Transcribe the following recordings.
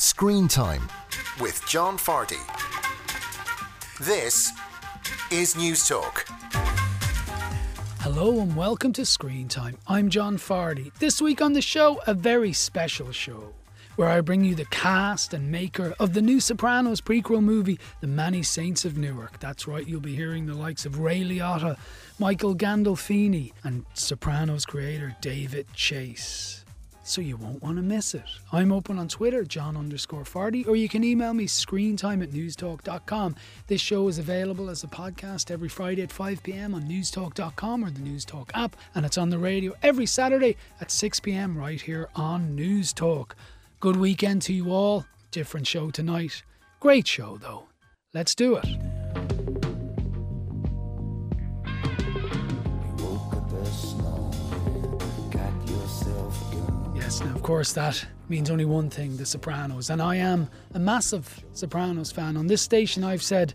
Screen Time with John Fardy. This is News Talk. Hello and welcome to Screen Time. I'm John Fardy. This week on the show, a very special show where I bring you the cast and maker of the new Sopranos prequel movie, The Many Saints of Newark. That's right, you'll be hearing the likes of Ray Liotta, Michael Gandolfini, and Sopranos creator David Chase so you won't want to miss it. I'm open on Twitter, John underscore Fardy, or you can email me screentime at newstalk.com. This show is available as a podcast every Friday at 5 pm on newstalk.com or the Newstalk app, and it's on the radio every Saturday at 6 pm right here on Newstalk. Good weekend to you all. Different show tonight. Great show, though. Let's do it. Yes, now of course that means only one thing The Sopranos. And I am a massive Sopranos fan. On this station, I've said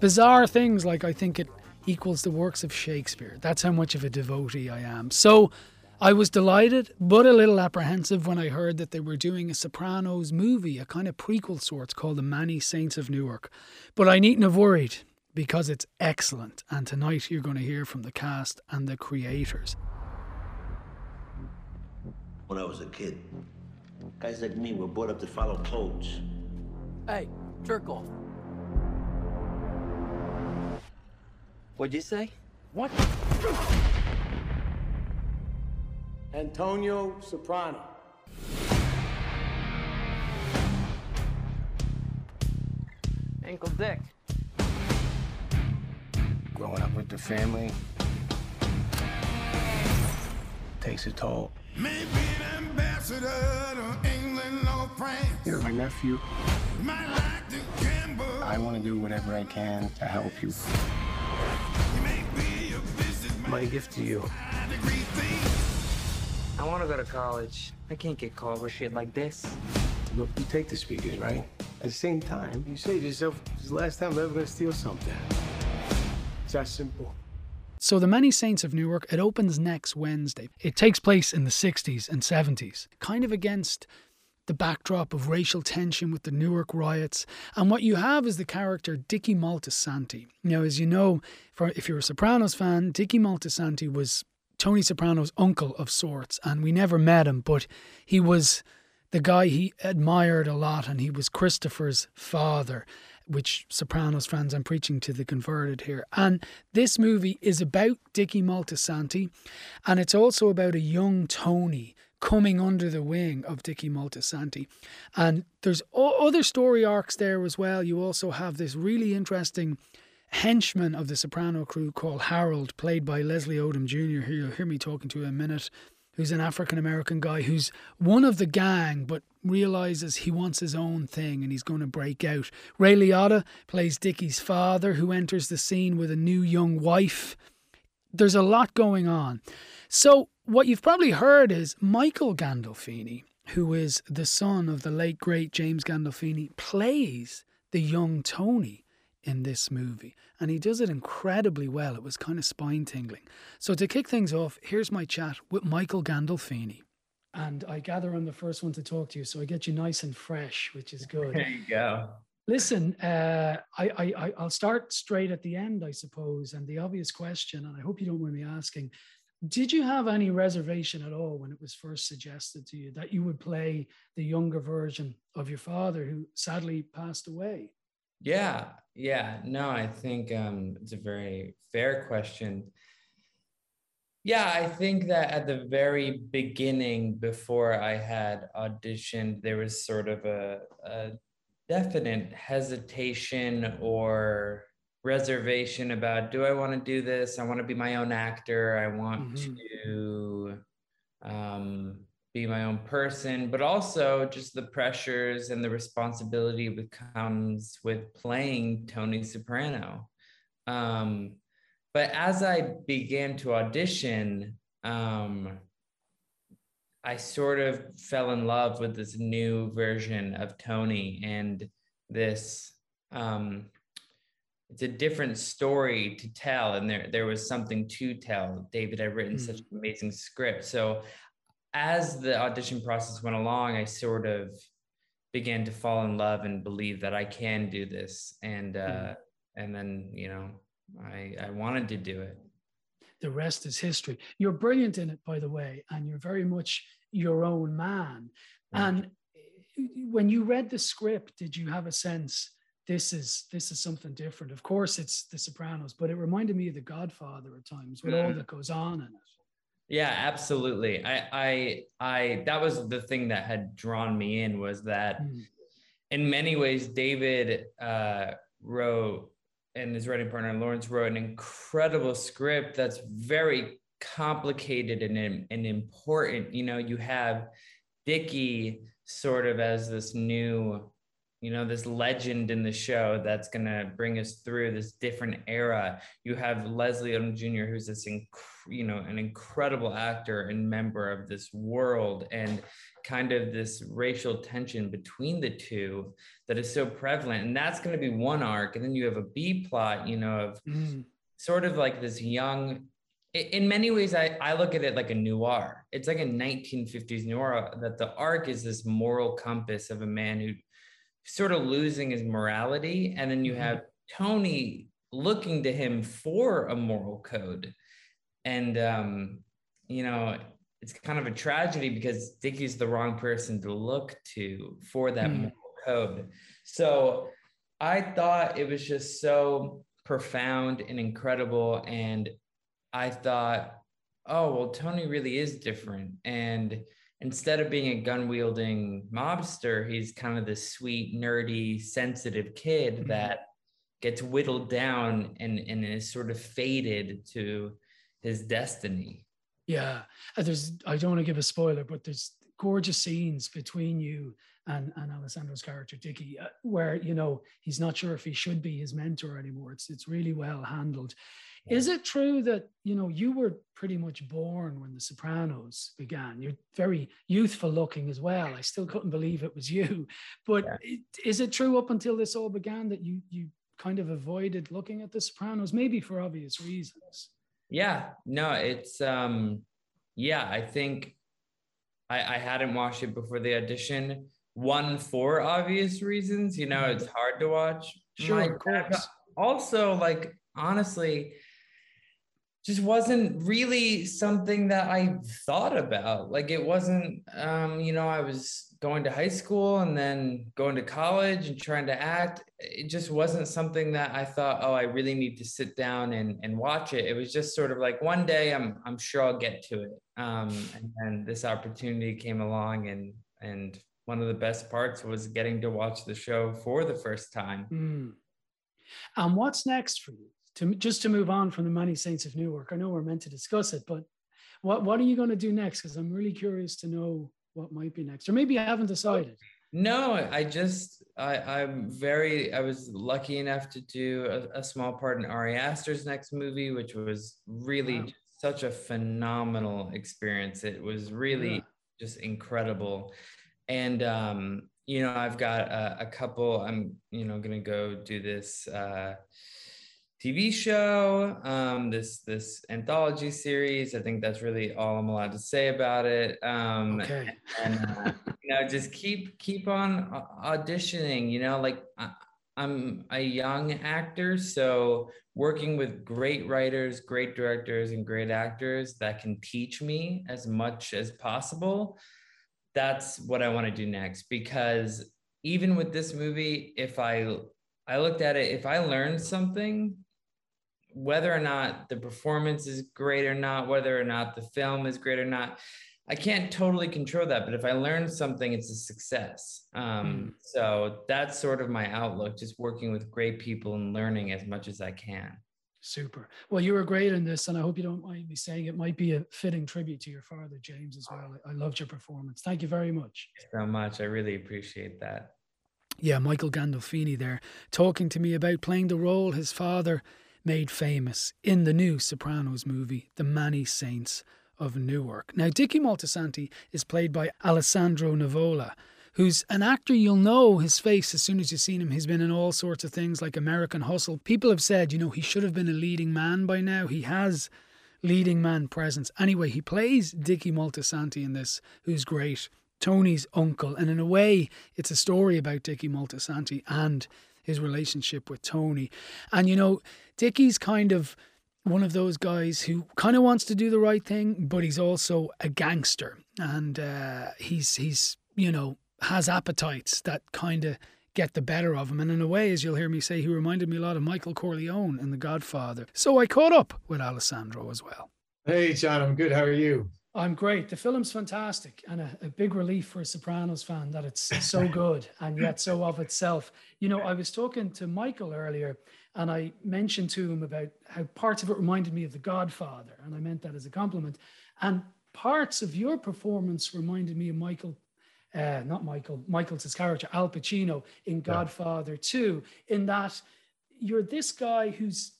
bizarre things like I think it equals the works of Shakespeare. That's how much of a devotee I am. So I was delighted, but a little apprehensive when I heard that they were doing a Sopranos movie, a kind of prequel sorts called The Many Saints of Newark. But I needn't have worried because it's excellent. And tonight you're going to hear from the cast and the creators when I was a kid. Guys like me were brought up to follow codes. Hey, jerk off. What'd you say? What? Antonio Soprano. Uncle Dick. Growing up with the family takes a toll. Maybe an ambassador to England or France. You're my nephew. Like I want to do whatever I can to help you. My gift to you. I want to go to college. I can't get caught with shit like this. Look, you take the speakers, right? At the same time, you say to yourself, this is the last time I'm ever going to steal something. It's that simple. So, The Many Saints of Newark, it opens next Wednesday. It takes place in the 60s and 70s, kind of against the backdrop of racial tension with the Newark riots. And what you have is the character Dickie Moltisanti. Now, as you know, if you're a Sopranos fan, Dickie Moltisanti was Tony Soprano's uncle of sorts, and we never met him, but he was the guy he admired a lot, and he was Christopher's father which Sopranos fans I'm preaching to the converted here. And this movie is about Dickie Moltisanti, and it's also about a young Tony coming under the wing of Dickie Moltisanti. And there's other story arcs there as well. You also have this really interesting henchman of the Soprano crew called Harold, played by Leslie Odom Jr., who you'll hear me talking to in a minute who's an African American guy who's one of the gang, but realizes he wants his own thing and he's going to break out. Ray Liotta plays Dickie's father, who enters the scene with a new young wife. There's a lot going on. So, what you've probably heard is Michael Gandolfini, who is the son of the late great James Gandolfini, plays the young Tony in this movie. And he does it incredibly well. It was kind of spine tingling. So, to kick things off, here's my chat with Michael Gandolfini. And I gather I'm the first one to talk to you, so I get you nice and fresh, which is good. There you go. Listen, uh, I, I, I'll start straight at the end, I suppose. And the obvious question, and I hope you don't mind me asking, did you have any reservation at all when it was first suggested to you that you would play the younger version of your father who sadly passed away? Yeah, yeah. No, I think um, it's a very fair question. Yeah, I think that at the very beginning, before I had auditioned, there was sort of a, a definite hesitation or reservation about do I want to do this? I want to be my own actor. I want mm-hmm. to um, be my own person, but also just the pressures and the responsibility that comes with playing Tony Soprano. Um, but as I began to audition, um, I sort of fell in love with this new version of Tony and this. Um, it's a different story to tell, and there there was something to tell. David had written mm. such an amazing script, so as the audition process went along, I sort of began to fall in love and believe that I can do this. And uh, mm. and then you know I I wanted to do it. The rest is history. You're brilliant in it, by the way, and you're very much your own man. And eh, when you read the script, did you have a sense? this is this is something different. Of course, it's The Sopranos, but it reminded me of The Godfather at times with all that goes on in it. Yeah, absolutely. I, I, I. That was the thing that had drawn me in was that, mm. in many ways, David uh, wrote and his writing partner Lawrence wrote an incredible script that's very complicated and, and important. You know, you have Dickie sort of as this new you know this legend in the show that's going to bring us through this different era. You have leslie odom jr who's this inc- you know an incredible actor and member of this world and kind of this racial tension between the two that is so prevalent. And that's going to be one arc. And then you have a b plot you know of mm. sort of like this young in many ways I, I look at it like a noir. It's like a 1950s noir that the arc is this moral compass of a man who sort of losing his morality. And then you mm-hmm. have Tony looking to him for a moral code. And, um, you know, it's kind of a tragedy because Dickie's the wrong person to look to for that mm. moral code. So I thought it was just so profound and incredible. And I thought, oh, well, Tony really is different. And instead of being a gun wielding mobster, he's kind of this sweet, nerdy, sensitive kid mm-hmm. that gets whittled down and, and is sort of fated to his destiny. Yeah. There's, I don't want to give a spoiler, but there's gorgeous scenes between you and, and Alessandro's character, Dickie, uh, where, you know, he's not sure if he should be his mentor anymore. It's, it's really well handled. Is it true that you know you were pretty much born when The Sopranos began? You're very youthful looking as well. I still couldn't believe it was you. But yeah. is it true up until this all began that you you kind of avoided looking at The Sopranos, maybe for obvious reasons? Yeah, no, it's um, yeah. I think I, I hadn't watched it before the audition. One for obvious reasons, you know, it's hard to watch. Sure, My, of course. Also, like honestly just wasn't really something that I thought about. Like it wasn't, um, you know, I was going to high school and then going to college and trying to act. It just wasn't something that I thought, oh, I really need to sit down and, and watch it. It was just sort of like one day I'm I'm sure I'll get to it. Um, and then this opportunity came along and and one of the best parts was getting to watch the show for the first time. Mm. And what's next for you? To just to move on from the Many Saints of Newark. I know we're meant to discuss it, but what what are you going to do next? Because I'm really curious to know what might be next, or maybe I haven't decided. No, I just I I'm very I was lucky enough to do a, a small part in Ari Aster's next movie, which was really wow. such a phenomenal experience. It was really yeah. just incredible, and um, you know I've got a, a couple. I'm you know gonna go do this. Uh, TV show, um, this this anthology series. I think that's really all I'm allowed to say about it. Um, okay. and uh, you know, just keep keep on auditioning. You know, like I, I'm a young actor, so working with great writers, great directors, and great actors that can teach me as much as possible. That's what I want to do next because even with this movie, if I I looked at it, if I learned something whether or not the performance is great or not, whether or not the film is great or not, I can't totally control that. But if I learn something, it's a success. Um, mm. So that's sort of my outlook, just working with great people and learning as much as I can. Super. Well, you were great in this, and I hope you don't mind me saying it might be a fitting tribute to your father, James, as well. I loved your performance. Thank you very much. so much. I really appreciate that. Yeah, Michael Gandolfini there talking to me about playing the role his father made famous in the new Sopranos movie, The Many Saints of Newark. Now, Dickie Moltisanti is played by Alessandro Nivola, who's an actor you'll know his face as soon as you've seen him. He's been in all sorts of things like American Hustle. People have said, you know, he should have been a leading man by now. He has leading man presence. Anyway, he plays Dickie Moltisanti in this, who's great. Tony's uncle. And in a way, it's a story about Dickie Moltisanti and his relationship with Tony. And, you know, Dickie's kind of one of those guys who kind of wants to do the right thing, but he's also a gangster. And uh, he's, he's, you know, has appetites that kind of get the better of him. And in a way, as you'll hear me say, he reminded me a lot of Michael Corleone in The Godfather. So I caught up with Alessandro as well. Hey, John, I'm good. How are you? I'm great. The film's fantastic and a, a, big relief for a Sopranos fan that it's so good and yet so of itself. You know, I was talking to Michael earlier and I mentioned to him about how parts of it reminded me of The Godfather, and I meant that as a compliment. And parts of your performance reminded me of Michael uh, not Michael, Michael's his character, Al Pacino in Godfather yeah. 2, in that you're this guy who's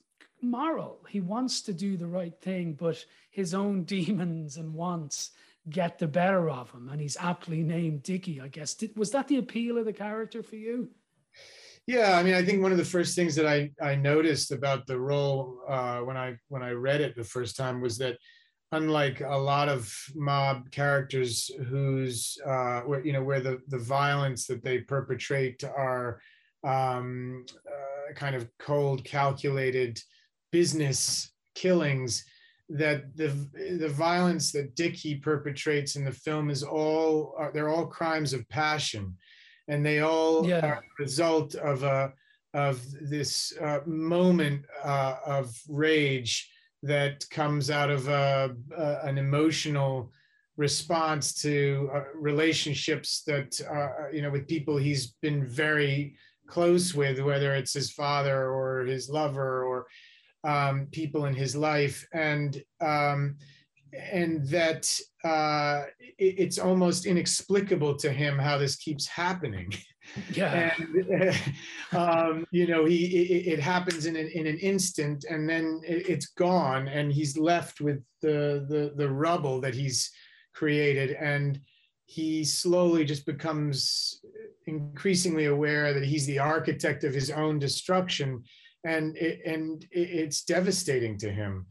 moral. He wants to do the right thing, but his own demons and wants get the better of him. And he's aptly named Dickie, I guess. Did, was that the appeal of the character for you? Yeah, I mean, I think one of the first things that I, I noticed about the role uh, when I when I read it the first time was that unlike a lot of mob characters whose uh, you know where the the violence that they perpetrate are um, uh, kind of cold calculated business killings that the the violence that Dickie perpetrates in the film is all they're all crimes of passion and they all yeah. are a result of a of this uh, moment uh, of rage that comes out of a, a, an emotional response to uh, relationships that uh, you know with people he's been very close with whether it's his father or his lover or um, people in his life. And um, and that uh, it, it's almost inexplicable to him how this keeps happening. Yeah. And um, you know he it, it, happens in an, in an instant and then it, it's gone and he's left with the, the the rubble that he's created. And he slowly just becomes increasingly aware that he's the architect of his own destruction and it, and it's devastating to him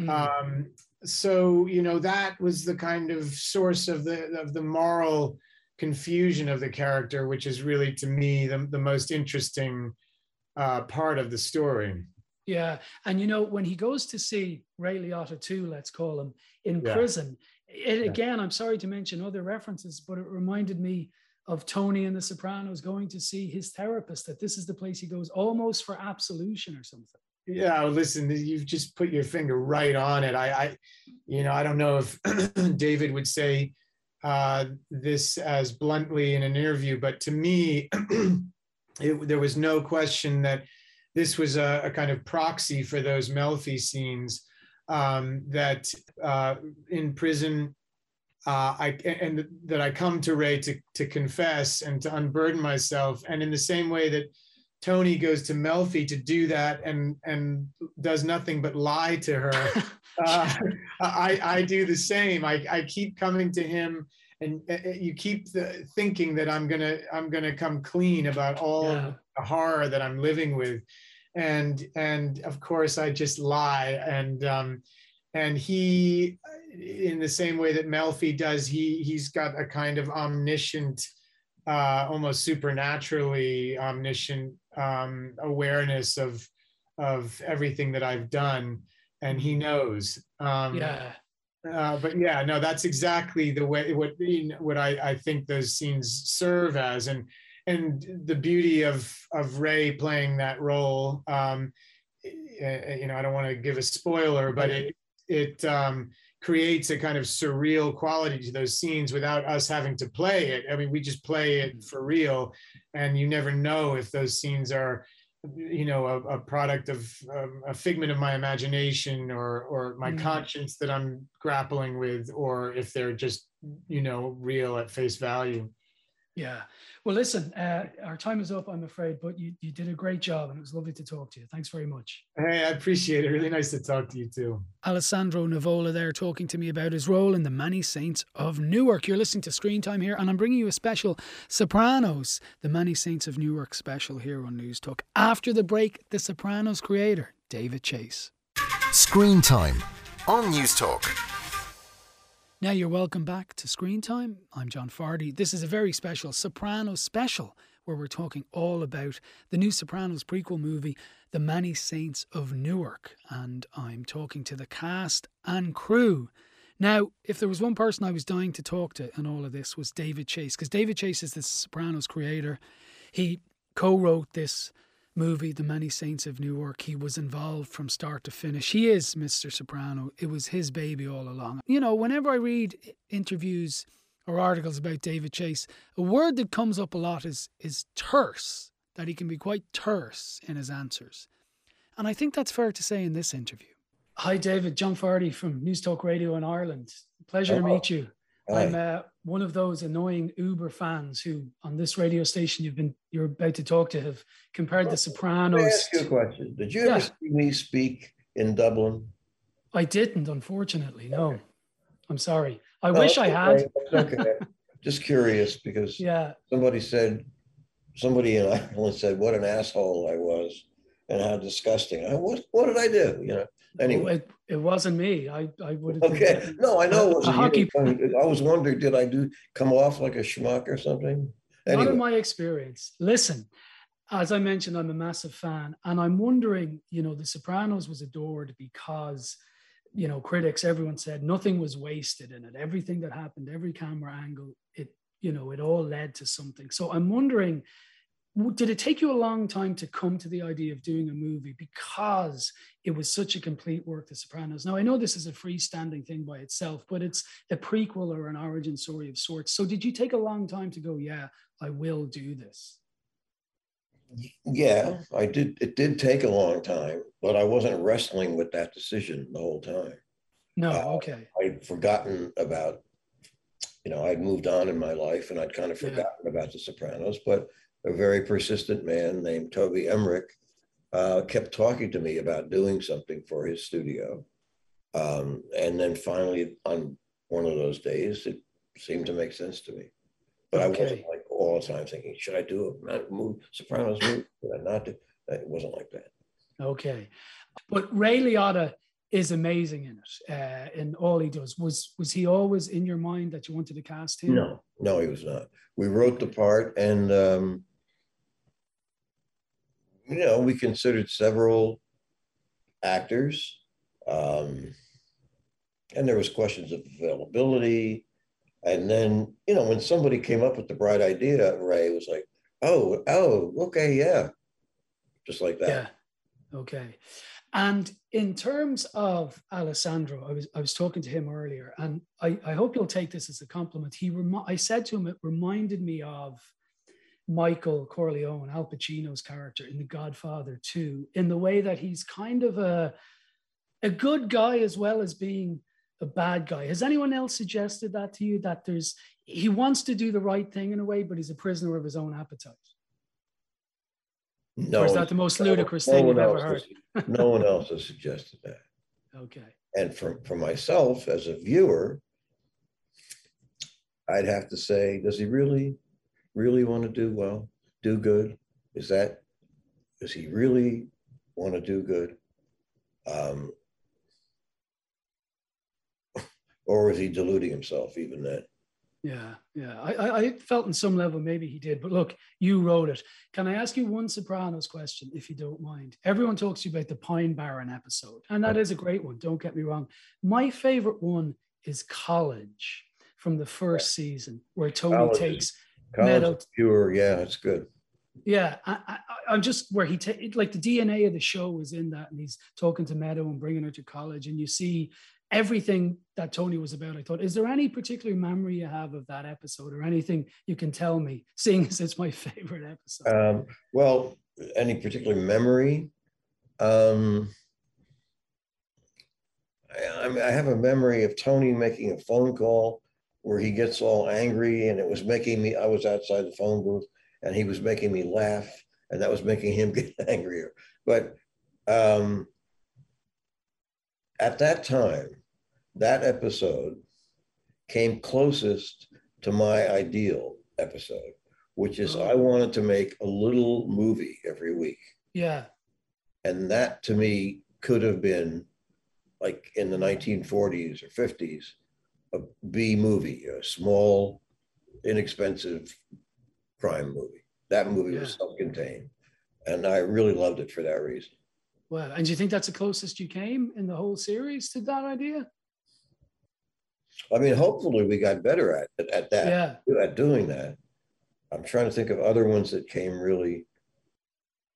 mm. um, so you know that was the kind of source of the of the moral confusion of the character, which is really to me the, the most interesting uh, part of the story. Yeah, and you know when he goes to see Ray Liotta too, let's call him in yeah. prison. It. Again, I'm sorry to mention other references, but it reminded me of Tony and The Sopranos going to see his therapist. That this is the place he goes almost for absolution or something. Yeah, listen, you've just put your finger right on it. I, I you know, I don't know if David would say uh, this as bluntly in an interview, but to me, it, there was no question that this was a, a, kind of proxy for those Melfi scenes um, that uh, in prison, uh, I and that I come to Ray to to confess and to unburden myself, and in the same way that Tony goes to Melfi to do that and and does nothing but lie to her. uh, I I do the same. I I keep coming to him, and uh, uh, you keep the, thinking that I'm gonna I'm gonna come clean about all yeah. the horror that I'm living with, and and of course I just lie and um, and he in the same way that Melfi does he he's got a kind of omniscient uh, almost supernaturally omniscient um, awareness of of everything that I've done, and he knows. Um, yeah. Uh, but yeah, no, that's exactly the way what what I, I think those scenes serve as, and and the beauty of of Ray playing that role. Um, eh, eh, you know, I don't want to give a spoiler, but it it um, creates a kind of surreal quality to those scenes without us having to play it. I mean, we just play it mm. for real, and you never know if those scenes are, you know, a, a product of um, a figment of my imagination or or my mm. conscience that I'm grappling with, or if they're just, you know, real at face value. Yeah. Well, listen, uh, our time is up, I'm afraid, but you, you did a great job and it was lovely to talk to you. Thanks very much. Hey, I appreciate it. Really nice to talk to you too. Alessandro Nivola there talking to me about his role in The Many Saints of Newark. You're listening to Screen Time here, and I'm bringing you a special Sopranos, The Many Saints of Newark special here on News Talk. After the break, The Sopranos creator, David Chase. Screen Time on Newstalk. Now you're welcome back to Screen Time. I'm John Fardy. This is a very special Sopranos special where we're talking all about the new Sopranos prequel movie, The Many Saints of Newark. And I'm talking to the cast and crew. Now, if there was one person I was dying to talk to in all of this was David Chase, because David Chase is the Sopranos creator. He co-wrote this movie, The Many Saints of Newark. He was involved from start to finish. He is Mr. Soprano. It was his baby all along. You know, whenever I read interviews or articles about David Chase, a word that comes up a lot is is terse, that he can be quite terse in his answers. And I think that's fair to say in this interview. Hi, David. John Fardy from Newstalk Radio in Ireland. Pleasure to meet you. I'm uh, one of those annoying Uber fans who, on this radio station, you've been you're about to talk to, have compared well, The Sopranos. Ask you a question. Did you yeah. ever see me speak in Dublin? I didn't, unfortunately. No, I'm sorry. I no, wish I had. okay. Just curious because yeah, somebody said, somebody in Ireland said, "What an asshole I was." and how disgusting. I, what, what did I do? You know, anyway. It, it wasn't me. I, I would have. Okay. Been, no, I know it wasn't hockey. I was wondering, did I do come off like a schmuck or something? Anyway. Not in my experience. Listen, as I mentioned, I'm a massive fan, and I'm wondering, you know, The Sopranos was adored because, you know, critics, everyone said nothing was wasted in it. Everything that happened, every camera angle, it, you know, it all led to something. So I'm wondering did it take you a long time to come to the idea of doing a movie because it was such a complete work the sopranos? Now i know this is a freestanding thing by itself but it's a prequel or an origin story of sorts. So did you take a long time to go yeah i will do this yeah i did it did take a long time but i wasn't wrestling with that decision the whole time. No uh, okay. I'd forgotten about you know i'd moved on in my life and i'd kind of forgotten yeah. about the sopranos but a very persistent man named Toby Emmerich uh, kept talking to me about doing something for his studio. Um, and then finally, on one of those days, it seemed to make sense to me. But okay. I wasn't like all the time thinking, should I do a move, Sopranos move? Should I not do? It wasn't like that. Okay. But Ray Liotta is amazing in it, uh, in all he does. Was was he always in your mind that you wanted to cast him? No, no, he was not. We wrote the part, and um, you know, we considered several actors, um, and there was questions of availability. And then, you know, when somebody came up with the bright idea, Ray was like, "Oh, oh, okay, yeah," just like that. Yeah, okay. And in terms of Alessandro, I was I was talking to him earlier, and I, I hope you'll take this as a compliment. He rem- I said to him, it reminded me of Michael Corleone, Al Pacino's character in The Godfather 2, in the way that he's kind of a, a good guy as well as being a bad guy. Has anyone else suggested that to you that there's he wants to do the right thing in a way, but he's a prisoner of his own appetite? No, or is that the most ludicrous no, thing you've ever heard? Has, no one else has suggested that. Okay. And for, for myself as a viewer, I'd have to say, does he really really want to do well, do good? Is that, does he really want to do good? Um, or is he deluding himself even then? Yeah, yeah. I, I felt in some level maybe he did, but look, you wrote it. Can I ask you one Sopranos question, if you don't mind? Everyone talks to you about the Pine Barren episode, and that is a great one. Don't get me wrong. My favorite one is College from the first season, where Tony College takes Meadow. pure, yeah, it's good. Yeah, I, am just where he ta- like the DNA of the show is in that, and he's talking to Meadow and bringing her to college, and you see everything that Tony was about. I thought, is there any particular memory you have of that episode, or anything you can tell me, seeing as it's my favorite episode? Um, well, any particular memory? Um, I, I have a memory of Tony making a phone call where he gets all angry and it was making me, I was outside the phone booth and he was making me laugh and that was making him get angrier. But um, at that time, that episode came closest to my ideal episode, which is I wanted to make a little movie every week. Yeah. And that to me could have been like in the 1940s or 50s a B movie, a small, inexpensive crime movie. That movie was self-contained, and I really loved it for that reason. Well, and do you think that's the closest you came in the whole series to that idea? I mean, hopefully, we got better at at that Yeah. at doing that. I'm trying to think of other ones that came really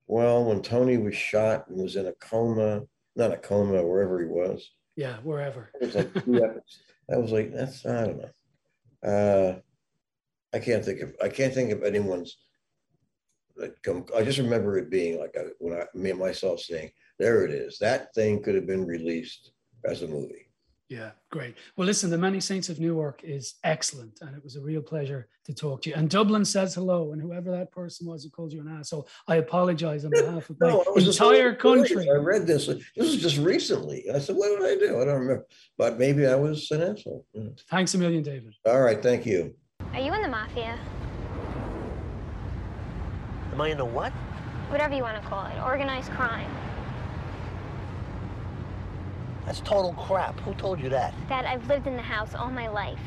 well when Tony was shot and was in a coma, not a coma, wherever he was. Yeah, wherever. It was like two episodes. That was like that's I don't know. Uh, I can't think of I can't think of anyone's. That come, I just remember it being like a, when I me and myself saying, "There it is. That thing could have been released as a movie." Yeah, great. Well, listen, the Many Saints of Newark is excellent, and it was a real pleasure to talk to you. And Dublin says hello, and whoever that person was who called you an asshole, I apologize on behalf of my No, it entire one of the country. stories. I read this. This was just recently. I said, "What did I do?" I don't remember, but maybe I was an asshole. Hmm. Thanks a million, David. All right, thank you. Are you in the mafia? Am I in the what? Whatever you want to call it. Organized crime. That's total crap. Who told you that? Dad, I've lived in the house all my life.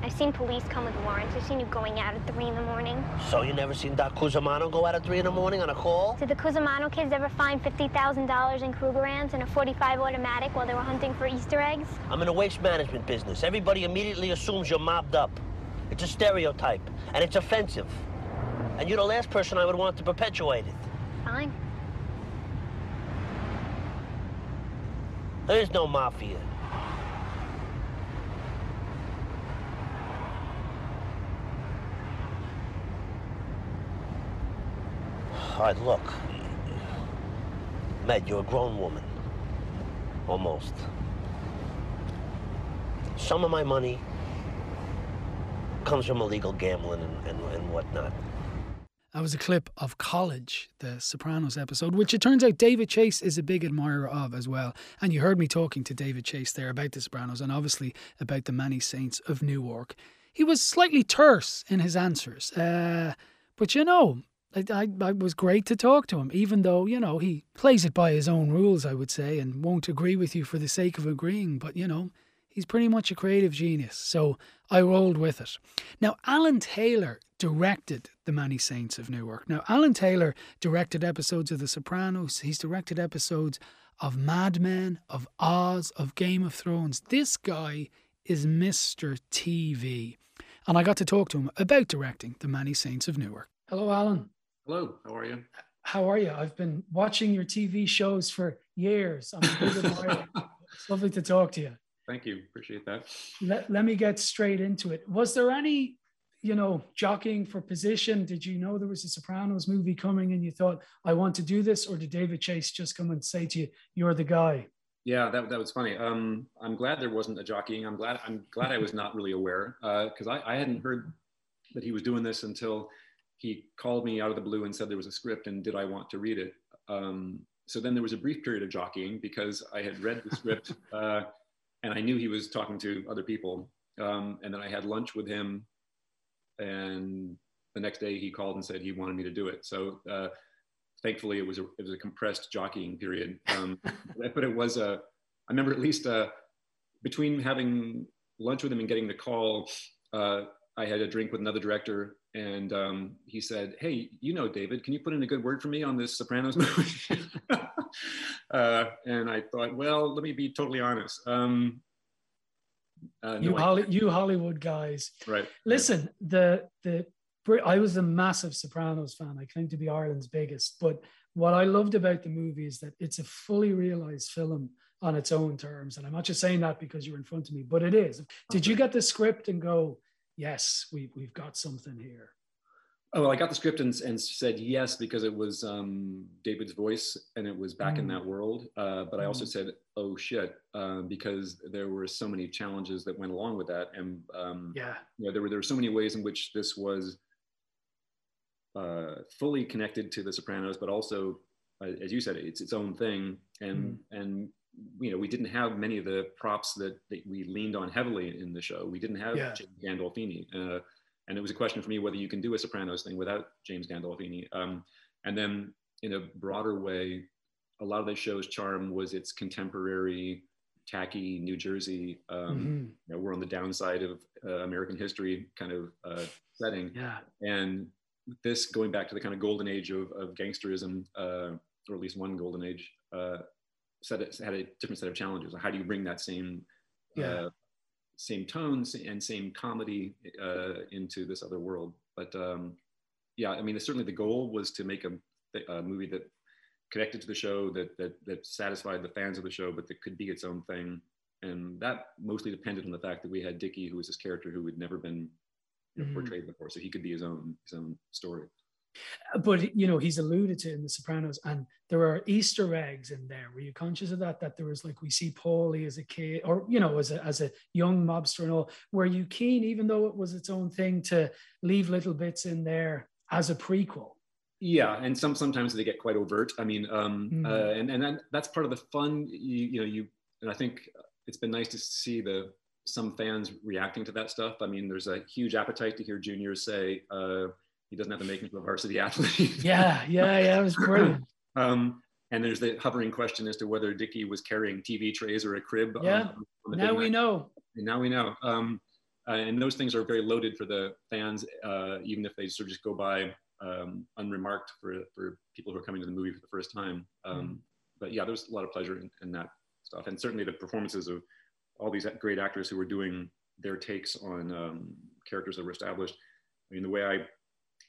I've seen police come with warrants. I've seen you going out at 3 in the morning. So you never seen Doc Cusimano go out at three in the morning on a call? Did the Cusimano kids ever find $50,000 in Krugerrands and a 45 automatic while they were hunting for Easter eggs? I'm in the waste management business. Everybody immediately assumes you're mobbed up. It's a stereotype, and it's offensive. And you're the last person I would want to perpetuate it. Fine. There is no mafia. All right, look. Med, you're a grown woman. Almost. Some of my money comes from illegal gambling and, and, and whatnot. That was a clip of College, the Sopranos episode, which it turns out David Chase is a big admirer of as well. And you heard me talking to David Chase there about the Sopranos and obviously about the Many Saints of Newark. He was slightly terse in his answers, uh, but you know, I, I, I was great to talk to him, even though, you know, he plays it by his own rules, I would say, and won't agree with you for the sake of agreeing. But, you know, he's pretty much a creative genius. So I rolled with it. Now, Alan Taylor directed The Many Saints of Newark. Now, Alan Taylor directed episodes of The Sopranos, he's directed episodes of Mad Men, of Oz, of Game of Thrones. This guy is Mr. TV. And I got to talk to him about directing The Many Saints of Newark. Hello, Alan. Hello, how are you? How are you? I've been watching your TV shows for years. I'm a big admirer. It's lovely to talk to you. Thank you. Appreciate that. Let, let me get straight into it. Was there any, you know, jockeying for position? Did you know there was a Sopranos movie coming and you thought, I want to do this? Or did David Chase just come and say to you, you're the guy? Yeah, that, that was funny. Um, I'm glad there wasn't a jockeying. I'm glad I'm glad I was not really aware because I, I hadn't heard that he was doing this until he called me out of the blue and said there was a script and did I want to read it. Um, so then there was a brief period of jockeying because I had read the script uh, and I knew he was talking to other people. Um, and then I had lunch with him, and the next day he called and said he wanted me to do it. So uh, thankfully it was a it was a compressed jockeying period. Um, but it was a I remember at least uh, between having lunch with him and getting the call, uh, I had a drink with another director, and um, he said, "Hey, you know David, can you put in a good word for me on this Sopranos movie?" uh, and I thought, well, let me be totally honest. Um, uh, you, no, Holly, you Hollywood guys. right. Listen, the the I was a massive Sopranos fan. I claim to be Ireland's biggest. But what I loved about the movie is that it's a fully realized film on its own terms. And I'm not just saying that because you're in front of me, but it is. Did you get the script and go, yes, we, we've got something here? Oh, well, I got the script and, and said yes because it was um, David's voice and it was back in Mm. that world. Uh, but I also Mm. said, oh shit, uh, because there were so many challenges that went along with that. And um, Yeah. you know, there were there were so many ways in which this was uh, fully connected to The Sopranos, but also, uh, as you said, it's its own thing. And and you know, we didn't have many of the props that, that we leaned on heavily in the show. We didn't have Yeah. James Gandolfini, uh, and it was a question for me whether you can do a Sopranos thing without James Gandolfini. Um, and then, in a broader way, a lot of the show's charm was its contemporary tacky New Jersey. Um, Mhm. you know, we're on the downside of uh, American history kind of uh, setting. Yeah. And this going back to the kind of golden age of, of gangsterism, uh, or at least one golden age, uh, set it, had a different set of challenges. How do you bring that same Yeah. Same tones and same comedy uh, into this other world? But um, yeah, I mean, certainly the goal was to make a, a movie that connected to the show, that that that satisfied the fans of the show, but that could be its own thing. And that mostly depended on the fact that we had Dickie, who was this character who had never been you know, Mhm. portrayed before, so he could be his own his own story. But you know, he's alluded to in The Sopranos, and there are Easter eggs in there. Were you conscious of that? That there was like we see Paulie as a kid, or you know, as a as a young mobster and all. Were you keen, even though it was its own thing, to leave little bits in there as a prequel? Yeah, and some sometimes they get quite overt. I mean, um, Mm. uh, and and that, that's part of the fun. You, you know, you and I think it's been nice to see the some fans reacting to that stuff. I mean, there's a huge appetite to hear juniors say uh, he doesn't have to make of a varsity athlete. Yeah, yeah, yeah. It was brilliant. um, and there's the hovering question as to whether Dickie was carrying TV trays or a crib. on- Yeah. on the Now we know. And now we know. Um, uh, and those things are very loaded for the fans, uh, even if they sort of just go by um, unremarked for, for people who are coming to the movie for the first time. Um, But yeah, there's a lot of pleasure in, in that stuff. And certainly the performances of all these great actors who were doing their takes on um, characters that were established. I mean, the way I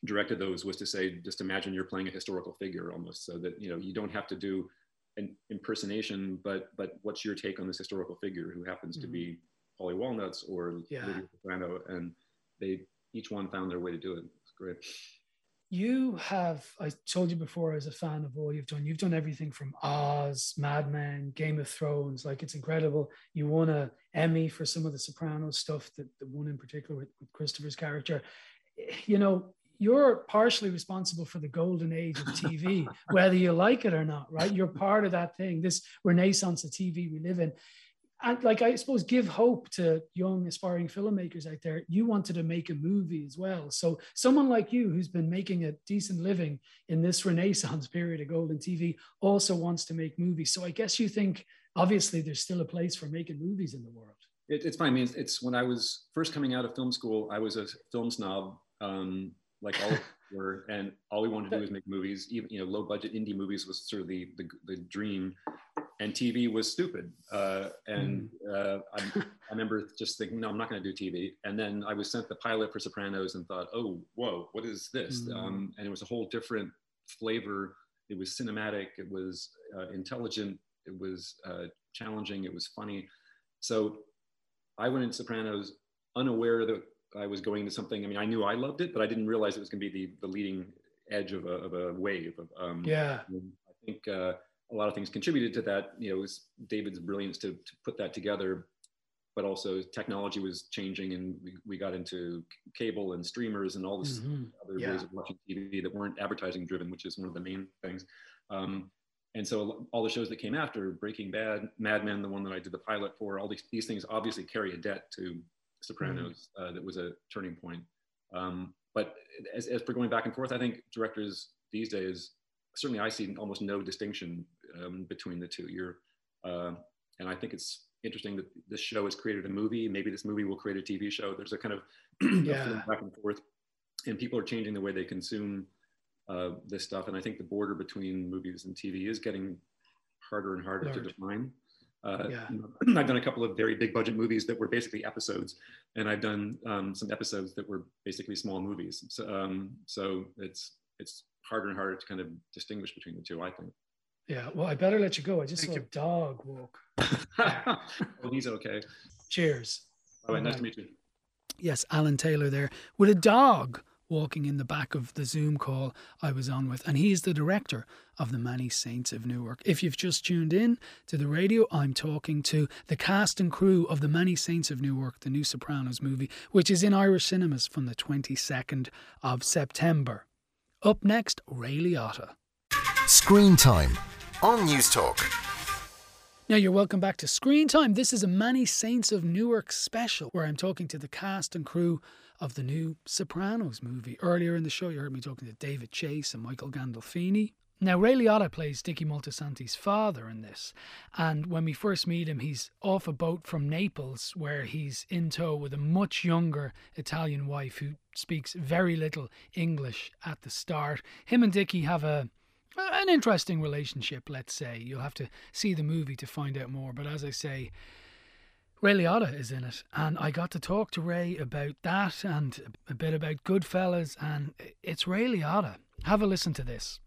directed those was to say, just imagine you're playing a historical figure almost, so that you know you don't have to do an impersonation, but but what's your take on this historical figure who happens to be mm-hmm. Paulie Walnuts or Yeah. Livia Soprano, and they each one found their way to do it. It's great. You have, I told you before, as a fan of all you've done, you've done everything from Oz, Mad Men, Game of Thrones. Like it's incredible. You won a Emmy for some of the Soprano stuff, that the one in particular with, with Christopher's character. You know, you're partially responsible for the golden age of TV, whether you like it or not, right? You're part of that thing, this renaissance of TV we live in and like I suppose give hope to young aspiring filmmakers out there. You wanted to make a movie as well. So someone like you who's been making a decent living in this renaissance period of golden TV also wants to make movies. So I guess you think obviously there's still a place for making movies in the world. It, it's fine. I mean, it's, it's when I was first coming out of film school, I was a film snob, um, like all were, and all we wanted to do was make movies. Even you know, low budget indie movies was sort of the the, the dream, and TV was stupid. Uh, and uh, I, I remember just thinking, no, I'm not going to do TV. And then I was sent the pilot for Sopranos and thought, oh, whoa, what is this? Mm. Um, and it was a whole different flavor. It was cinematic. It was uh, intelligent. It was uh, challenging. It was funny. So I went in Sopranos unaware that I was going to something. I mean, I knew I loved it, but I didn't realize it was going to be the, the leading edge of a, of a wave. Of, um, Yeah. I think uh, a lot of things contributed to that. You know, it was David's brilliance to, to put that together, but also technology was changing and we, we got into cable and streamers and all this Mhm. other Yeah. ways of watching TV that weren't advertising driven, which is one of the main things. Um, and so all the shows that came after Breaking Bad, Mad Men, the one that I did the pilot for, all these, these things obviously carry a debt to Sopranos. Uh, that was a turning point. Um, but as, as for going back and forth, I think directors these days, certainly I see almost no distinction um, between the two. You're, uh, and I think it's interesting that this show has created a movie. Maybe this movie will create a TV show. There's a kind of Yeah. back and forth, and people are changing the way they consume uh, this stuff. And I think the border between movies and TV is getting harder and harder to Blurred. define. Uh, Yeah. I've done a couple of very big budget movies that were basically episodes, and I've done um, some episodes that were basically small movies. So, um, so it's it's harder and harder to kind of distinguish between the two. I think. Yeah. Well, I better let you go. I just Thank saw a dog walk. well, he's okay. Cheers. All right, nice to meet you. Yes, Alan Taylor there with a dog walking in the back of the Zoom call I was on with. And he's the director of The Many Saints of Newark. If you've just tuned in to the radio, I'm talking to the cast and crew of The Many Saints of Newark, the new Sopranos movie, which is in Irish cinemas from the 22nd of September. Up next, Ray Liotta. Screen Time on News Talk. Now, you're welcome back to Screen Time. This is a Many Saints of Newark special where I'm talking to the cast and crew of the new Sopranos movie. Earlier in the show, you heard me talking to David Chase and Michael Gandolfini. Now, Ray Liotta plays Dickie Moltisanti's father in this, and when we first meet him, he's off a boat from Naples, where he's in tow with a much younger Italian wife who speaks very little English at the start. Him and Dickie have a an interesting relationship, let's say. You'll have to see the movie to find out more, but as I say, Ray Liotta is in it, and I got to talk to Ray about that and a bit about Goodfellas, and it's Ray Liotta. Have a listen to this.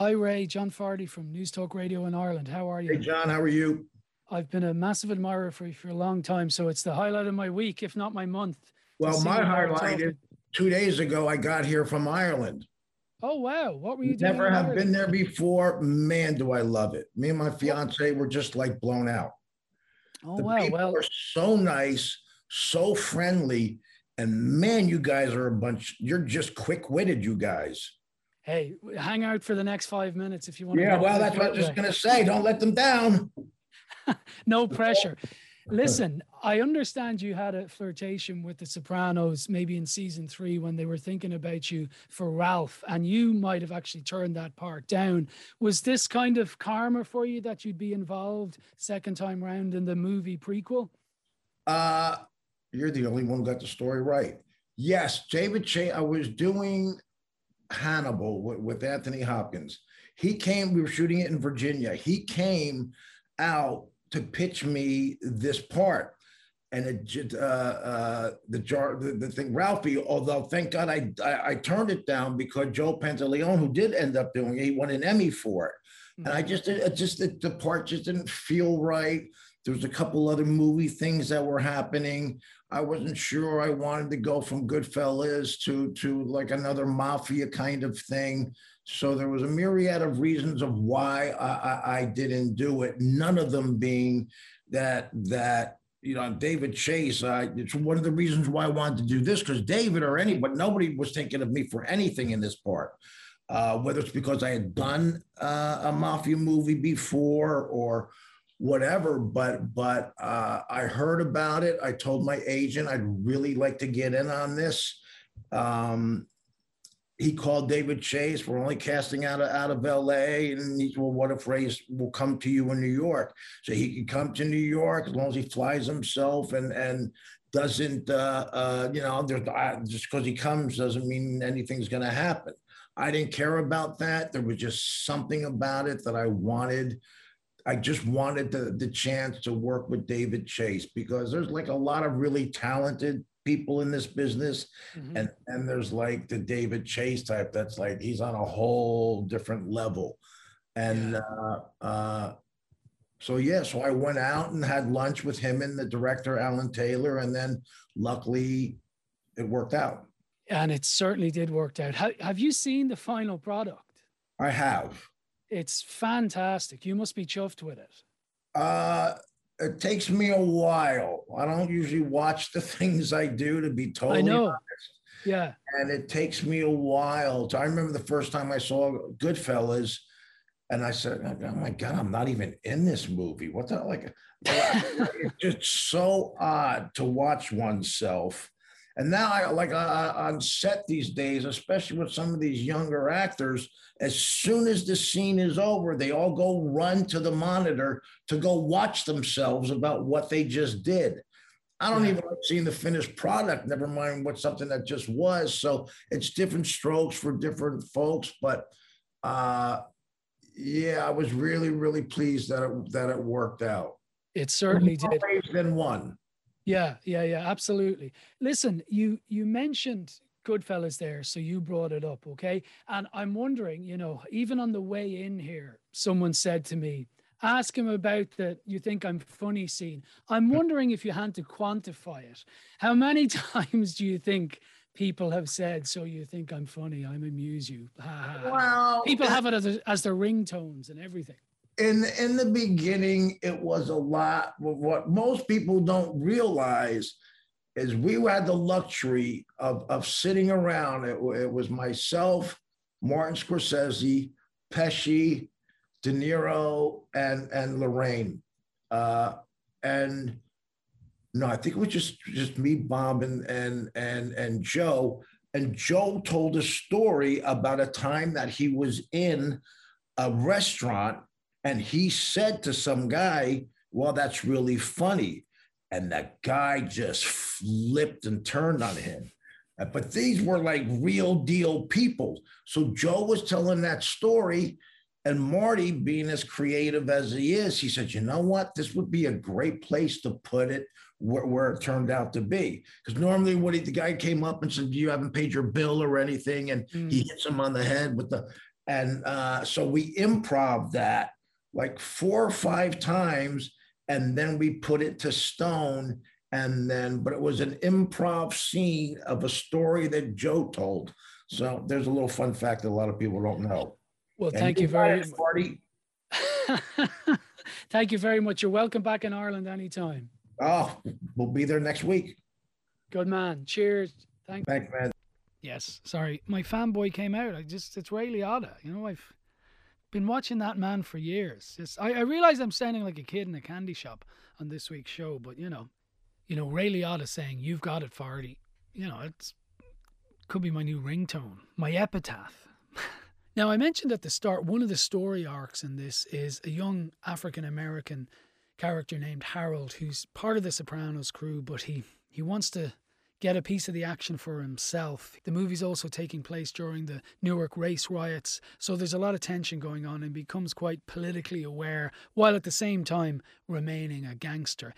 Hi, Ray. John Fardy from News Talk Radio in Ireland. How are you? Hey, John. How are you? I've been a massive admirer for you for a long time, so it's the highlight of my week, if not my month. Well, my highlight is two days ago. I got here from Ireland. Oh wow! What were you doing? Never have been there before. Man, do I love it! Me and my fiance were just like blown out. Oh the wow! Well, are so nice, so friendly, and man, you guys are a bunch. You're just quick witted, you guys hey, hang out for the next five minutes if you want. Yeah, well, that's what I was just going to say. Don't let them down. no pressure. Listen, I understand you had a flirtation with the Sopranos maybe in season three when they were thinking about you for Ralph, and you might have actually turned that part down. Was this kind of karma for you that you'd be involved second time round in the movie prequel? Uh, you're the only one who got the story right. Yes, David Chase. I was doing Hannibal with, with Anthony Hopkins. He came, we were shooting it in Virginia. He came out to pitch me this part. And it, uh, uh, the jar, the, the, thing, Ralphie. Although thank God I, I, I turned it down because Joe Pantoliano, who did end up doing it, he won an Emmy for it. And I just, it just the, the part just didn't feel right. There was a couple other movie things that were happening. I wasn't sure I wanted to go from Goodfellas to to like another mafia kind of thing. So there was a myriad of reasons of why I, I, I didn't do it. None of them being that that you know David Chase. It's one of the reasons why I wanted to do this because David or any, but nobody was thinking of me for anything in this part. Uh, whether it's because I had done uh, a mafia movie before or whatever but but uh, i heard about it i told my agent i'd really like to get in on this um, he called david chase we're only casting out of out of la and he said, well what if ray will come to you in new york? So he can come to new york as long as he flies himself and and doesn't uh, uh, you know just because he comes doesn't mean anything's going to happen. I didn't care about that. There was just something about it that i wanted I just wanted the, the chance to work with David Chase because there's like a lot of really talented people in this business. Mm-hmm. And, and there's like the David Chase type that's like he's on a whole different level. And yeah. uh, uh, so, yeah, so I went out and had lunch with him and the director, Alan Taylor. And then luckily it worked out. And it certainly did work out. Have, have you seen the final product? I have. It's fantastic. You must be chuffed with it. Uh, it takes me a while. I don't usually watch the things I do to be totally I know. honest. Yeah. And it takes me a while. To, I remember the first time I saw Goodfellas, and I said, "Oh, oh my God, I'm not even in this movie. What the like?" it's just so odd to watch oneself. And now, I like uh, on set these days, especially with some of these younger actors, as soon as the scene is over, they all go run to the monitor to go watch themselves about what they just did. I don't yeah. even like seeing the finished product, never mind what something that just was. So it's different strokes for different folks. But uh, yeah, I was really, really pleased that it, that it worked out. It certainly did. Than one. Yeah, yeah, yeah, absolutely. Listen, you you mentioned Goodfellas there, so you brought it up, okay? And I'm wondering, you know, even on the way in here, someone said to me, ask him about the you think I'm funny scene. I'm wondering if you had to quantify it. How many times do you think people have said, so you think I'm funny, I'm amuse you? Well, people have it as, a, as their ringtones and everything. In, in the beginning, it was a lot. What most people don't realize is we had the luxury of, of sitting around. It, it was myself, Martin Scorsese, Pesci, De Niro, and, and Lorraine. Uh, and no, I think it was just just me, Bob, and and and and Joe. And Joe told a story about a time that he was in a restaurant and he said to some guy, Well, that's really funny. And that guy just flipped and turned on him. But these were like real deal people. So Joe was telling that story. And Marty, being as creative as he is, he said, You know what? This would be a great place to put it where, where it turned out to be. Because normally, what he, the guy came up and said, You haven't paid your bill or anything. And mm. he hits him on the head with the, and uh, so we improv that like four or five times. And then we put it to stone. And then, but it was an improv scene of a story that Joe told. So there's a little fun fact that a lot of people don't know. Well, and thank you very much. thank you very much. You're welcome back in Ireland anytime. Oh, we'll be there next week. Good man. Cheers. Thank Thanks, man. Yes. Sorry, my fanboy came out. I just it's Ray Liotta. You know, I've been watching that man for years. Just, I, I realize I'm sounding like a kid in a candy shop on this week's show, but you know, you know, Ray Liotta saying "You've got it, Farty." You know, it's could be my new ringtone, my epitaph. now, I mentioned at the start one of the story arcs in this is a young African American character named Harold, who's part of the Sopranos crew, but he, he wants to get a piece of the action for himself. The movie's also taking place during the Newark race riots, so there's a lot of tension going on and becomes quite politically aware while at the same time remaining a gangster.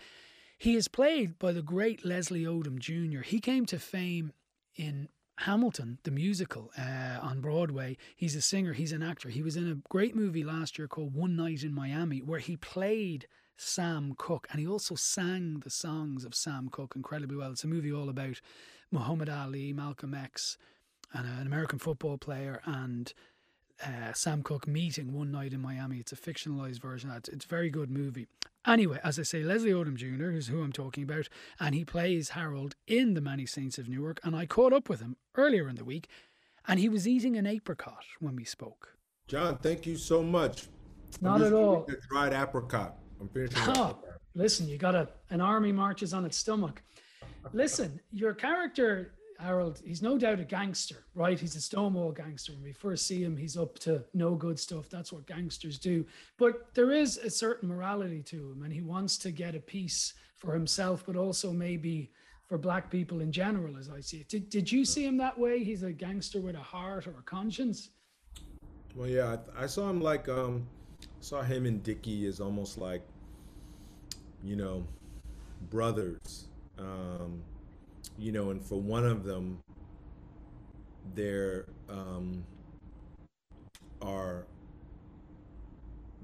He is played by the great Leslie Odom Jr. He came to fame in Hamilton, the musical uh, on Broadway. He's a singer, he's an actor. He was in a great movie last year called One Night in Miami, where he played Sam Cooke, and he also sang the songs of Sam Cooke incredibly well. It's a movie all about Muhammad Ali, Malcolm X, and an American football player, and uh, Sam Cooke meeting one night in Miami. It's a fictionalized version. It's, it's a very good movie. Anyway, as I say, Leslie Odom Jr. is who I'm talking about, and he plays Harold in The Many Saints of Newark. And I caught up with him earlier in the week, and he was eating an apricot when we spoke. John, thank you so much. Not at all. dried apricot. I'm finishing. Oh, listen, you got a an army marches on its stomach. Listen, your character Harold, he's no doubt a gangster, right? He's a Stonewall gangster. When we first see him, he's up to no good stuff. That's what gangsters do. But there is a certain morality to him, and he wants to get a piece for himself, but also maybe for black people in general, as I see it. Did, did you see him that way? He's a gangster with a heart or a conscience? Well, yeah, I, I saw him like um, saw him and Dickie as almost like, you know, brothers. Um, you know, and for one of them, there um, are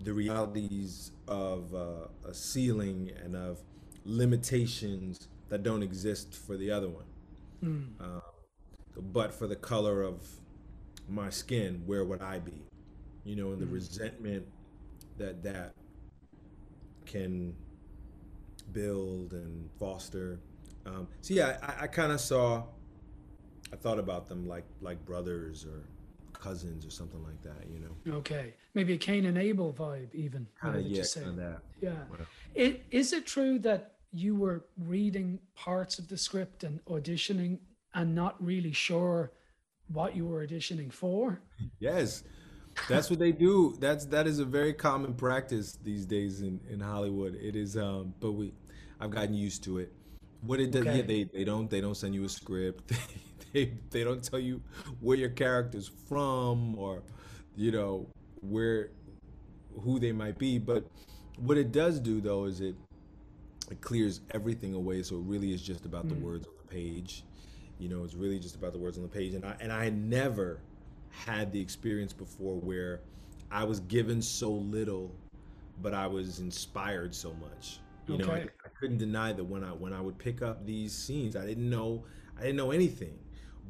the realities of uh, a ceiling and of limitations that don't exist for the other one. Mm. Uh, but for the color of my skin, where would I be? You know, and the mm. resentment that that can build and foster. Um, so yeah, I, I kind of saw, I thought about them like like brothers or cousins or something like that, you know. Okay, maybe a Cain and Abel vibe, even. Kind of yeah, that. Yeah. It is it true that you were reading parts of the script and auditioning and not really sure what you were auditioning for? Yes. That's what they do. That's that is a very common practice these days in, in Hollywood. It is um but we I've gotten used to it. What it does, okay. yeah, they, they don't they don't send you a script. They, they they don't tell you where your character's from or you know where who they might be. But what it does do though is it it clears everything away. So it really is just about mm. the words on the page. You know, it's really just about the words on the page. And I and I never had the experience before where I was given so little, but I was inspired so much. You okay. know, I, I, couldn't deny that when I when I would pick up these scenes, I didn't know I didn't know anything,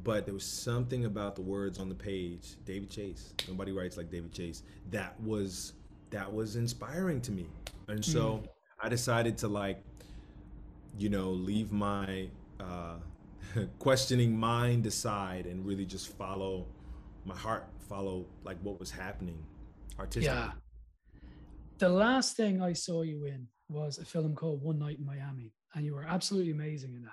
but there was something about the words on the page. David Chase, nobody writes like David Chase. That was that was inspiring to me, and so mm. I decided to like, you know, leave my uh, questioning mind aside and really just follow my heart, follow like what was happening artistically. Yeah. The last thing I saw you in was a film called One Night in Miami, and you were absolutely amazing in that.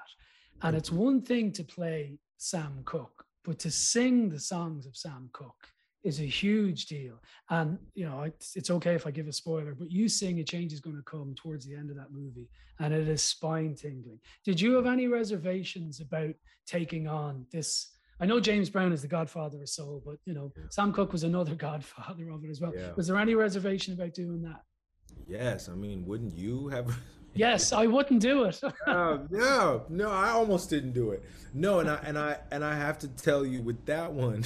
And it's one thing to play Sam Cooke, but to sing the songs of Sam Cooke is a huge deal. And you know, it's, it's okay if I give a spoiler, but you sing "A Change Is Going to Come" towards the end of that movie, and it is spine tingling. Did you have any reservations about taking on this? I know James Brown is the godfather of soul, but you know, Sam Cooke was another godfather of it as well. Yeah. Was there any reservation about doing that? Yes, I mean, wouldn't you have? Yes, I wouldn't do it. uh, no, no, I almost didn't do it. No, and I and I and I have to tell you with that one,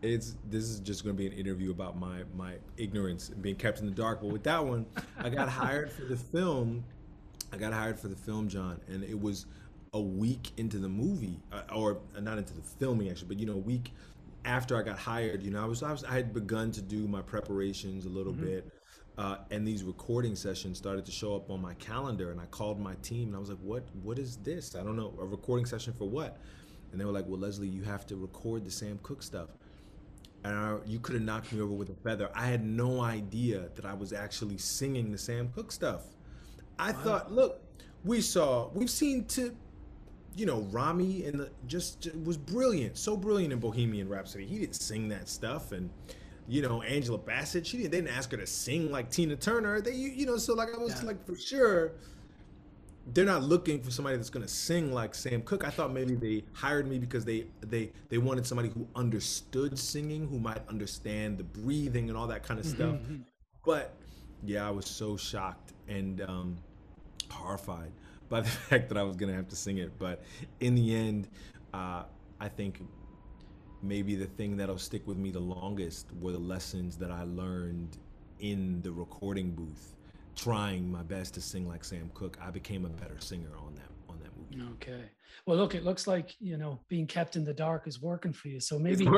it's this is just going to be an interview about my my ignorance and being kept in the dark. But with that one, I got hired for the film. I got hired for the film, John, and it was a week into the movie, uh, or uh, not into the filming actually, but you know, a week after I got hired. You know, I was I, was, I had begun to do my preparations a little mm-hmm. bit. Uh, and these recording sessions started to show up on my calendar and i called my team and i was like what what is this i don't know a recording session for what and they were like, "Well, Leslie, you have to record the Sam Cooke stuff." And I, you could have knocked me over with a feather. I had no idea that I was actually singing the Sam Cooke stuff. I wow. thought, look, we saw, we've seen to, you know, Rami and the just, just was brilliant, so brilliant in Bohemian Rhapsody. He didn't sing that stuff, and you know, Angela Bassett, she didn't, they didn't ask her to sing like Tina Turner. They, you, you know, so like I was yeah. like for sure they're not looking for somebody that's going to sing like Sam Cooke. I thought maybe they hired me because they they they wanted somebody who understood singing, who might understand the breathing and all that kind of stuff. Mm-hmm. But yeah, I was so shocked and um, horrified by the fact that I was going to have to sing it. But in the end, uh, I think maybe the thing that'll stick with me the longest were the lessons that I learned in the recording booth trying my best to sing like Sam Cooke, I became a better singer on that on that movie. Okay. Well, look, it looks like you know being kept in the dark is working for you. So maybe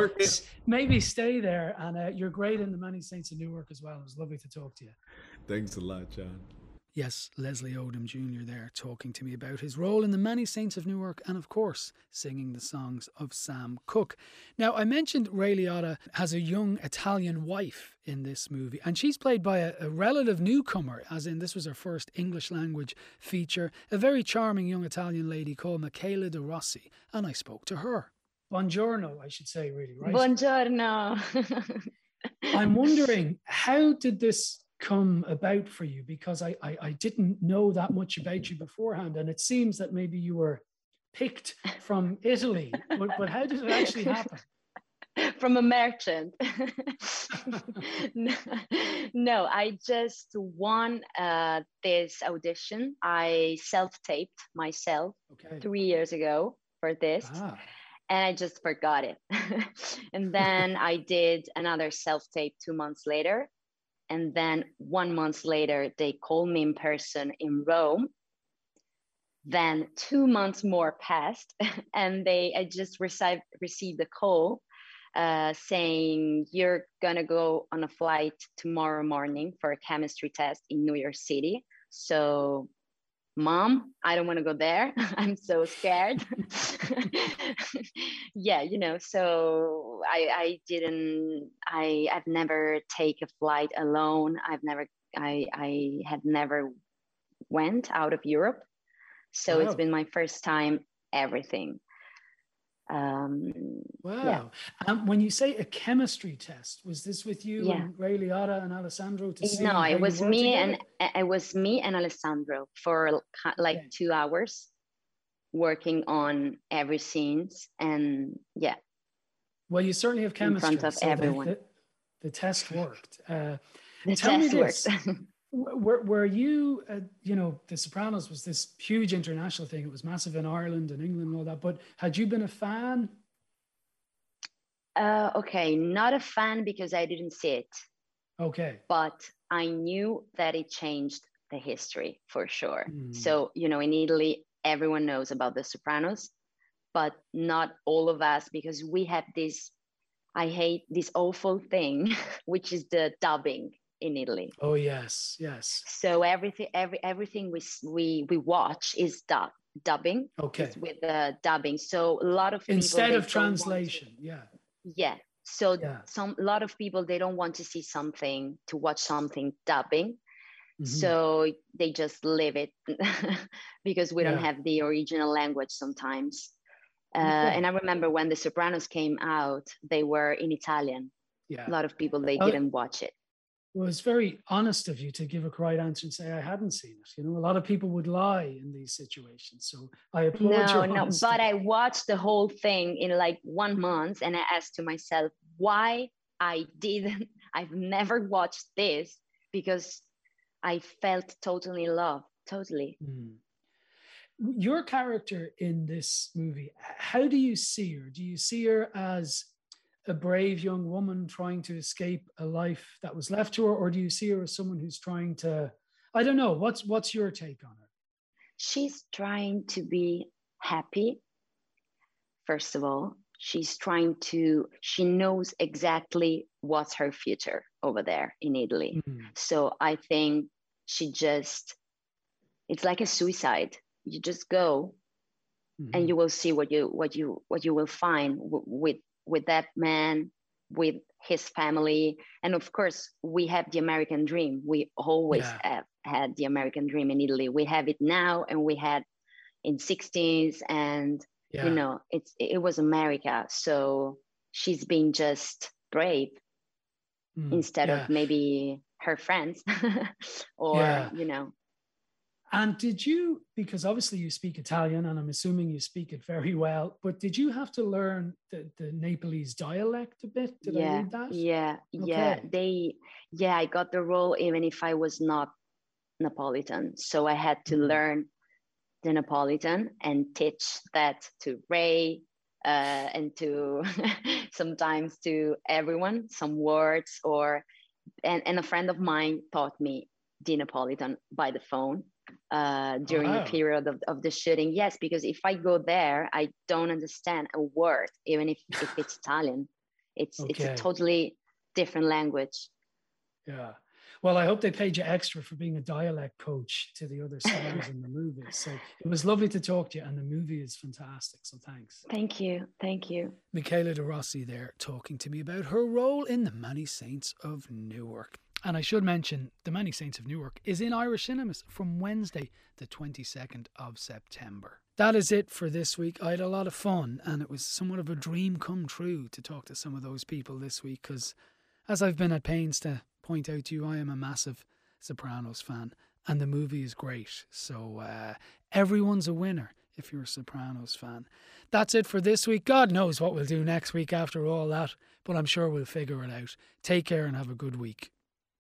maybe stay there, and uh, you're great in the Many Saints of Newark as well. It was lovely to talk to you. Thanks a lot, John. Yes, Leslie Odom Jr. there talking to me about his role in the Many Saints of Newark and, of course, singing the songs of Sam Cooke. Now, I mentioned Ray Liotta has a young Italian wife in this movie, and she's played by a, a relative newcomer, as in this was her first English language feature, a very charming young Italian lady called Michela de Rossi, and I spoke to her. Buongiorno, I should say, really, right? Buongiorno. I'm wondering, how did this come about for you? Because I, I, I didn't know that much about you beforehand, and it seems that maybe you were picked from Italy. but, but how did it actually happen? From a merchant. no, no, I just won uh, this audition. I self taped myself okay. three years ago for this. Ah and I just forgot it. and then I did another self tape two months later. And then one month later, they called me in person in Rome. Then two months more passed, and they I just received received a call uh, saying you're gonna go on a flight tomorrow morning for a chemistry test in New York City. So mom i don't want to go there. I'm so scared. Yeah you know so i i didn't i i've never take a flight alone. I've never i i had never went out of europe. So wow. it's been my first time everything um, wow. Yeah. Um, when you say a chemistry test, was this with you yeah. and Ray Liotta and Alessandro to see? No, it was me together? and it was me and Alessandro for like okay. two hours working on every scenes and yeah. Well, you certainly have chemistry. In front of so everyone. The, the, the, test worked. Uh, the test worked. were, were you uh, you know the sopranos was this huge international thing. It was massive in ireland and england and all that but had you been a fan? Uh, okay not a fan because i didn't see it. Okay. But i knew that it changed the history for sure. Mm. so you know in italy everyone knows about the sopranos but not all of us because we have this i hate this awful thing which is the dubbing in Italy. Oh yes, yes. So everything, every everything we we we watch is dub, dubbing. Okay. with the dubbing, so a lot of people, instead of translation, to, yeah. Yeah. So yeah. some a lot of people they don't want to see something to watch something dubbing. Mm-hmm. So they just leave it because we don't have the original language sometimes. Uh, okay. And I remember when The Sopranos came out, they were in Italian. Yeah. A lot of people they didn't watch it. It's very honest of you to give a correct answer and say I hadn't seen it. You know, a lot of people would lie in these situations. So I applaud no, your No, but I watched the whole thing in like one month, and I asked to myself why I didn't. I've never watched this because I felt totally in love, totally. Mm. Your character in this movie, how do you see her? Do you see her as a brave young woman trying to escape a life that was left to her, or do you see her as someone who's trying to? I don't know. What's what's your take on her? She's trying to be happy. First of all, she's trying to. She knows exactly what's her future over there in Italy. Mm-hmm. So I think she just. It's like a suicide. You just go, mm-hmm. and you will see what you what you what you will find w- with with that man, with his family. And of course, we have the American dream. We always yeah. have had the American dream in Italy. We have it now and we had in 60s and yeah. you know, it's it was America. So she's been just brave mm, instead yeah. of maybe her friends or you know and did you, because obviously you speak Italian and I'm assuming you speak it very well, but did you have to learn the, the Nepalese dialect a bit? Did yeah, I read that? Yeah, okay. yeah. They, yeah, I got the role even if I was not Neapolitan. So I had to mm-hmm. learn the Neapolitan and teach that to Ray uh, and to sometimes to everyone, some words or, and, and a friend of mine taught me the Neapolitan by the phone uh, during oh, wow. the period of, of the shooting. Yes, because if I go there, I don't understand a word, even if, if it's Italian. It's okay. it's a totally different language. Yeah. Well, I hope they paid you extra for being a dialect coach to the other stars in the movie. So it was lovely to talk to you, and the movie is fantastic. So thanks. Thank you. Thank you. Michela de Rossi there talking to me about her role in The Many Saints of Newark. And I should mention, The Many Saints of Newark is in Irish cinemas from Wednesday, the 22nd of September. That is it for this week. I had a lot of fun, and it was somewhat of a dream come true to talk to some of those people this week because, as I've been at pains to point out to you, I am a massive Sopranos fan, and the movie is great. So, uh, everyone's a winner if you're a Sopranos fan. That's it for this week. God knows what we'll do next week after all that, but I'm sure we'll figure it out. Take care and have a good week.